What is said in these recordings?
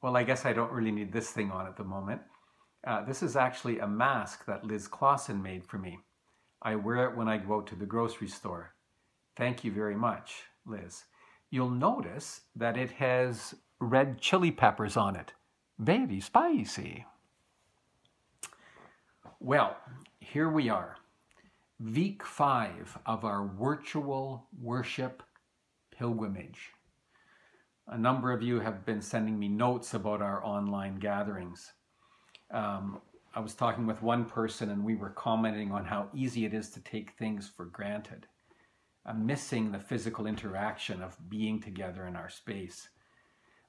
Well, I guess I don't really need this thing on at the moment. Uh, this is actually a mask that Liz Clausen made for me. I wear it when I go out to the grocery store. Thank you very much, Liz. You'll notice that it has red chili peppers on it. Very spicy. Well, here we are, week five of our virtual worship pilgrimage. A number of you have been sending me notes about our online gatherings. Um, I was talking with one person and we were commenting on how easy it is to take things for granted, uh, missing the physical interaction of being together in our space.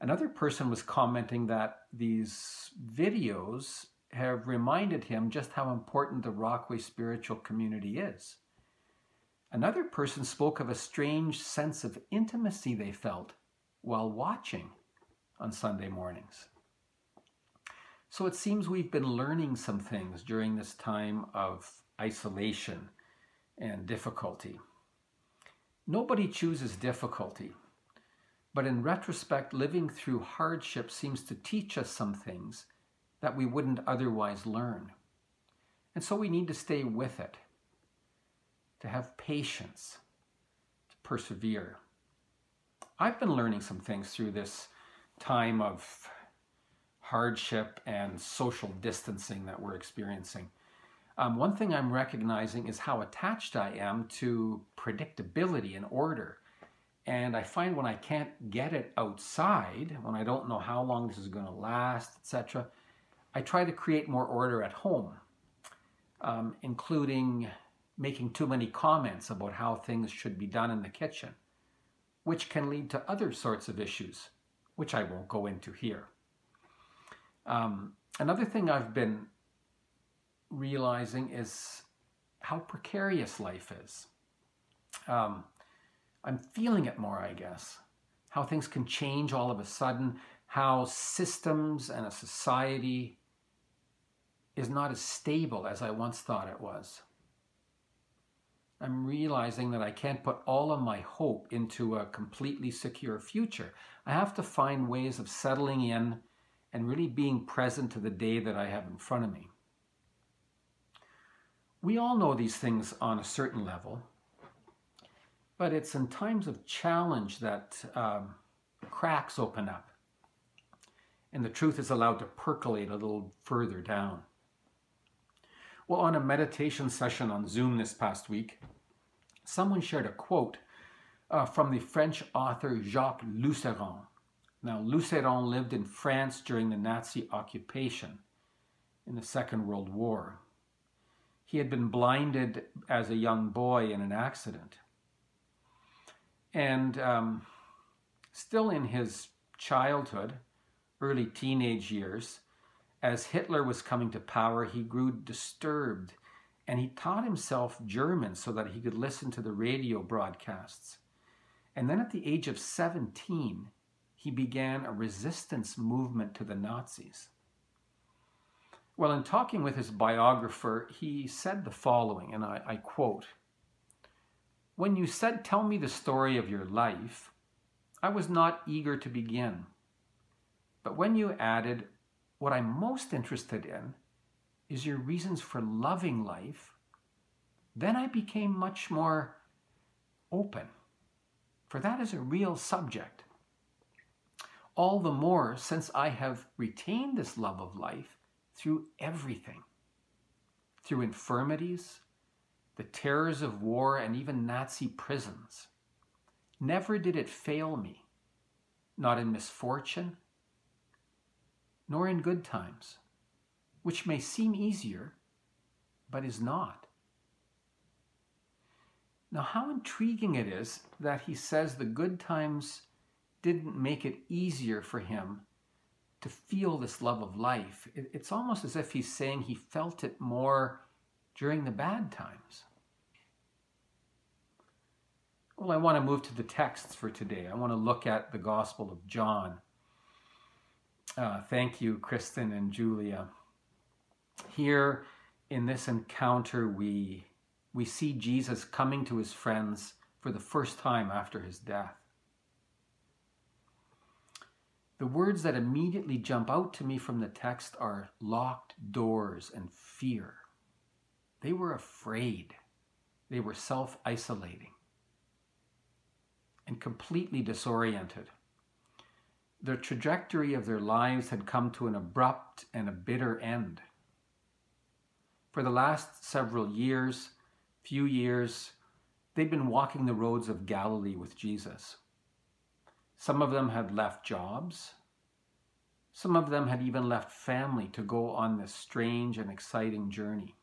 Another person was commenting that these videos have reminded him just how important the Rockway spiritual community is. Another person spoke of a strange sense of intimacy they felt while watching on Sunday mornings. So it seems we've been learning some things during this time of isolation and difficulty. Nobody chooses difficulty, but in retrospect, living through hardship seems to teach us some things that we wouldn't otherwise learn. And so we need to stay with it, to have patience, to persevere. I've been learning some things through this time of hardship and social distancing that we're experiencing. Um, one thing I'm recognizing is how attached I am to predictability and order. And I find when I can't get it outside, when I don't know how long this is going to last, etc., I try to create more order at home, um, including making too many comments about how things should be done in the kitchen, which can lead to other sorts of issues, which I won't go into here. Um, another thing I've been realizing is how precarious life is. Um, I'm feeling it more, I guess. How things can change all of a sudden, how systems and a society is not as stable as I once thought it was. I'm realizing that I can't put all of my hope into a completely secure future. I have to find ways of settling in and really being present to the day that I have in front of me. We all know these things on a certain level, but it's in times of challenge that um, cracks open up and the truth is allowed to percolate a little further down. Well, on a meditation session on Zoom this past week, someone shared a quote uh, from the French author Jacques Lusseyran. Now, Lusseyran lived in France during the Nazi occupation in the Second World War. He had been blinded as a young boy in an accident. And um, still in his childhood, early teenage years, as Hitler was coming to power, he grew disturbed and he taught himself German so that he could listen to the radio broadcasts. And then at the age of 17, he began a resistance movement to the Nazis. Well, in talking with his biographer, he said the following, and I, I quote When you said, Tell me the story of your life, I was not eager to begin. But when you added, what I'm most interested in is your reasons for loving life, then I became much more open. For that is a real subject. All the more since I have retained this love of life through everything through infirmities, the terrors of war, and even Nazi prisons. Never did it fail me, not in misfortune, nor in good times, which may seem easier, but is not. Now, how intriguing it is that he says the good times didn't make it easier for him to feel this love of life. It's almost as if he's saying he felt it more during the bad times. Well, I want to move to the texts for today. I want to look at the Gospel of John. Uh, thank you, Kristen and Julia. Here in this encounter, we, we see Jesus coming to his friends for the first time after his death. The words that immediately jump out to me from the text are locked doors and fear. They were afraid. They were self isolating and completely disoriented. The trajectory of their lives had come to an abrupt and a bitter end. For the last several years, few years, they'd been walking the roads of Galilee with Jesus. Some of them had left jobs. Some of them had even left family to go on this strange and exciting journey.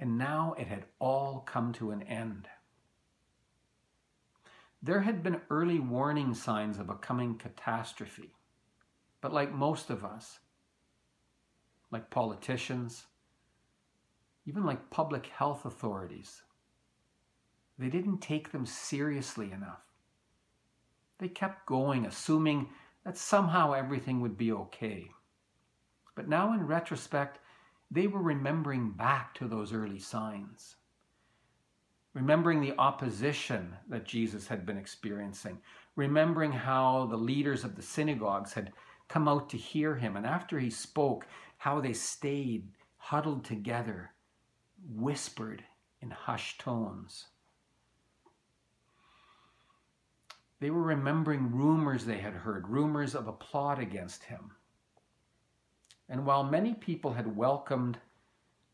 And now it had all come to an end. There had been early warning signs of a coming catastrophe. But like most of us, like politicians, even like public health authorities, they didn't take them seriously enough. They kept going, assuming that somehow everything would be okay. But now, in retrospect, they were remembering back to those early signs remembering the opposition that Jesus had been experiencing, remembering how the leaders of the synagogues had come out to hear him, and after he spoke, how they stayed huddled together, whispered in hushed tones. They were remembering rumors they had heard, rumors of a plot against him. And while many people had welcomed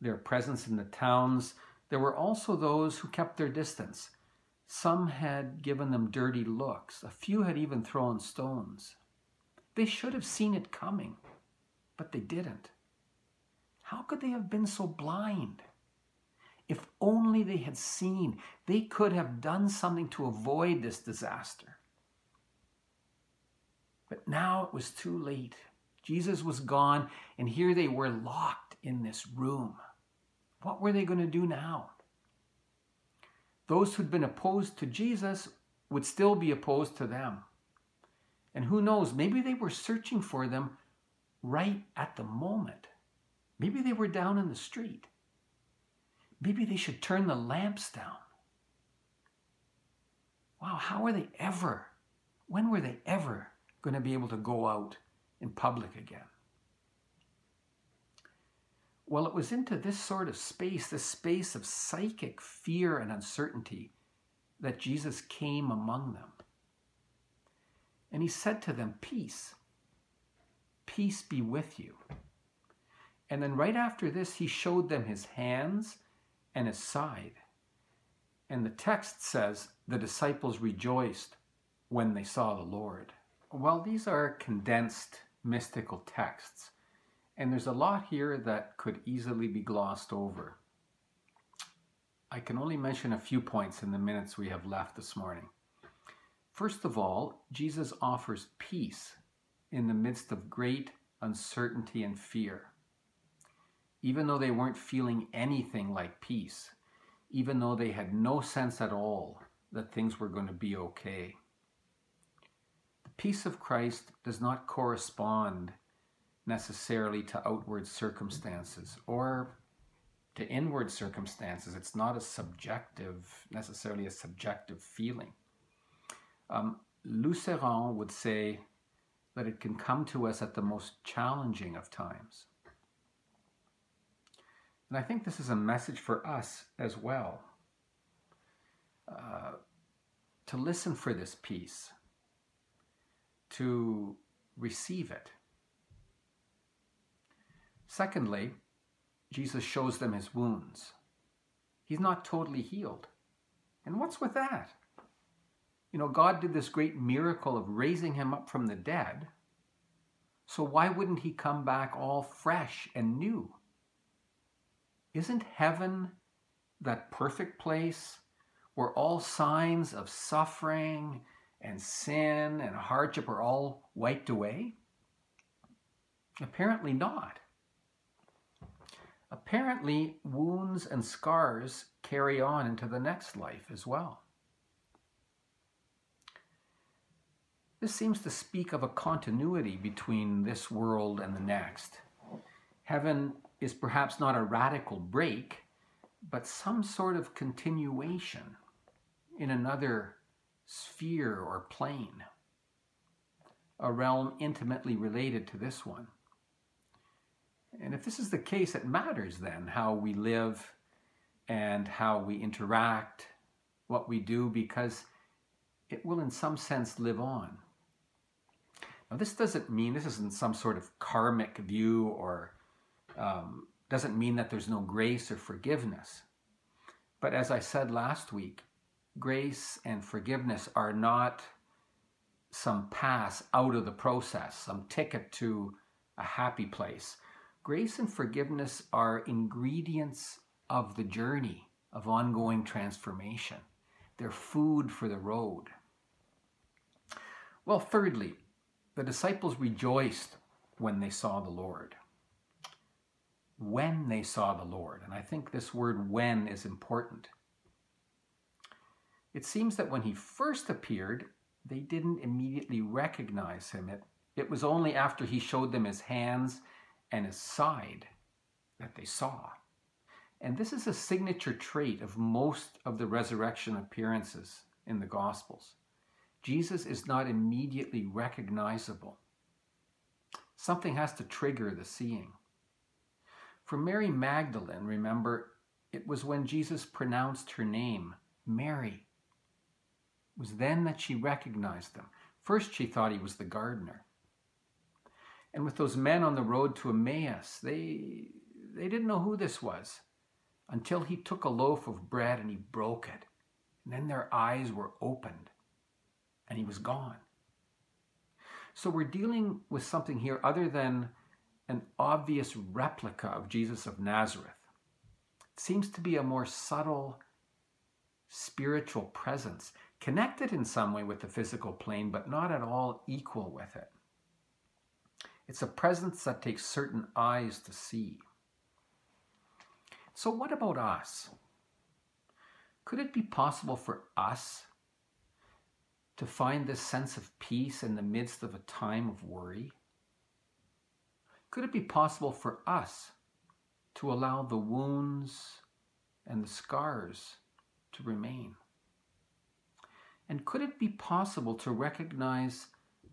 their presence in the towns, there were also those who kept their distance. Some had given them dirty looks. A few had even thrown stones. They should have seen it coming, but they didn't. How could they have been so blind? If only they had seen, they could have done something to avoid this disaster. But now it was too late. Jesus was gone, and here they were locked in this room. What were they going to do now? Those who'd been opposed to Jesus would still be opposed to them. And who knows, maybe they were searching for them right at the moment. Maybe they were down in the street. Maybe they should turn the lamps down. Wow, how are they ever, when were they ever going to be able to go out in public again? Well, it was into this sort of space, this space of psychic fear and uncertainty, that Jesus came among them. And he said to them, Peace, peace be with you. And then right after this, he showed them his hands and his side. And the text says, the disciples rejoiced when they saw the Lord. Well, these are condensed mystical texts. And there's a lot here that could easily be glossed over. I can only mention a few points in the minutes we have left this morning. First of all, Jesus offers peace in the midst of great uncertainty and fear. Even though they weren't feeling anything like peace, even though they had no sense at all that things were going to be okay. The peace of Christ does not correspond necessarily to outward circumstances or to inward circumstances. It's not a subjective, necessarily a subjective feeling. Um, Lusseyran would say that it can come to us at the most challenging of times. And I think this is a message for us as well. Uh, to listen for this peace, to receive it Secondly, Jesus shows them his wounds. He's not totally healed. And what's with that? You know, God did this great miracle of raising him up from the dead. So why wouldn't he come back all fresh and new? Isn't heaven that perfect place where all signs of suffering and sin and hardship are all wiped away? Apparently not. Apparently, wounds and scars carry on into the next life as well. This seems to speak of a continuity between this world and the next. Heaven is perhaps not a radical break, but some sort of continuation in another sphere or plane. a realm intimately related to this one. And if this is the case, it matters then how we live and how we interact, what we do, because it will, in some sense, live on. Now, this doesn't mean this isn't some sort of karmic view or um, doesn't mean that there's no grace or forgiveness. But as I said last week, grace and forgiveness are not some pass out of the process, some ticket to a happy place. Grace and forgiveness are ingredients of the journey of ongoing transformation. They're food for the road. Well, thirdly, the disciples rejoiced when they saw the Lord. When they saw the Lord. And I think this word when is important. It seems that when he first appeared, they didn't immediately recognize him. It, it was only after he showed them his hands and his side that they saw. And this is a signature trait of most of the resurrection appearances in the Gospels. Jesus is not immediately recognizable. Something has to trigger the seeing. For Mary Magdalene, remember, it was when Jesus pronounced her name, Mary. It was then that she recognized him. First, she thought he was the gardener. And with those men on the road to Emmaus, they, they didn't know who this was until he took a loaf of bread and he broke it. And then their eyes were opened and he was gone. So we're dealing with something here other than an obvious replica of Jesus of Nazareth. It seems to be a more subtle spiritual presence, connected in some way with the physical plane, but not at all equal with it. It's a presence that takes certain eyes to see. So, what about us? Could it be possible for us to find this sense of peace in the midst of a time of worry? Could it be possible for us to allow the wounds and the scars to remain? And could it be possible to recognize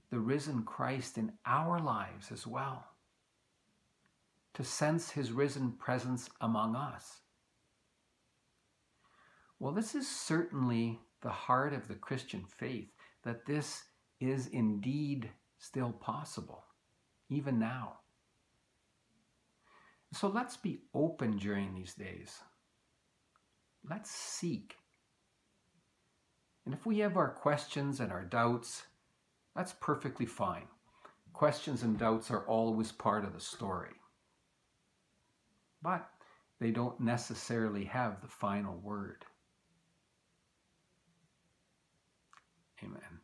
the risen Christ in our lives as well? to sense his risen presence among us? Well, this is certainly the heart of the Christian faith, that this is indeed still possible, even now. So let's be open during these days. Let's seek. And if we have our questions and our doubts, that's perfectly fine. Questions and doubts are always part of the story but they don't necessarily have the final word. Amen.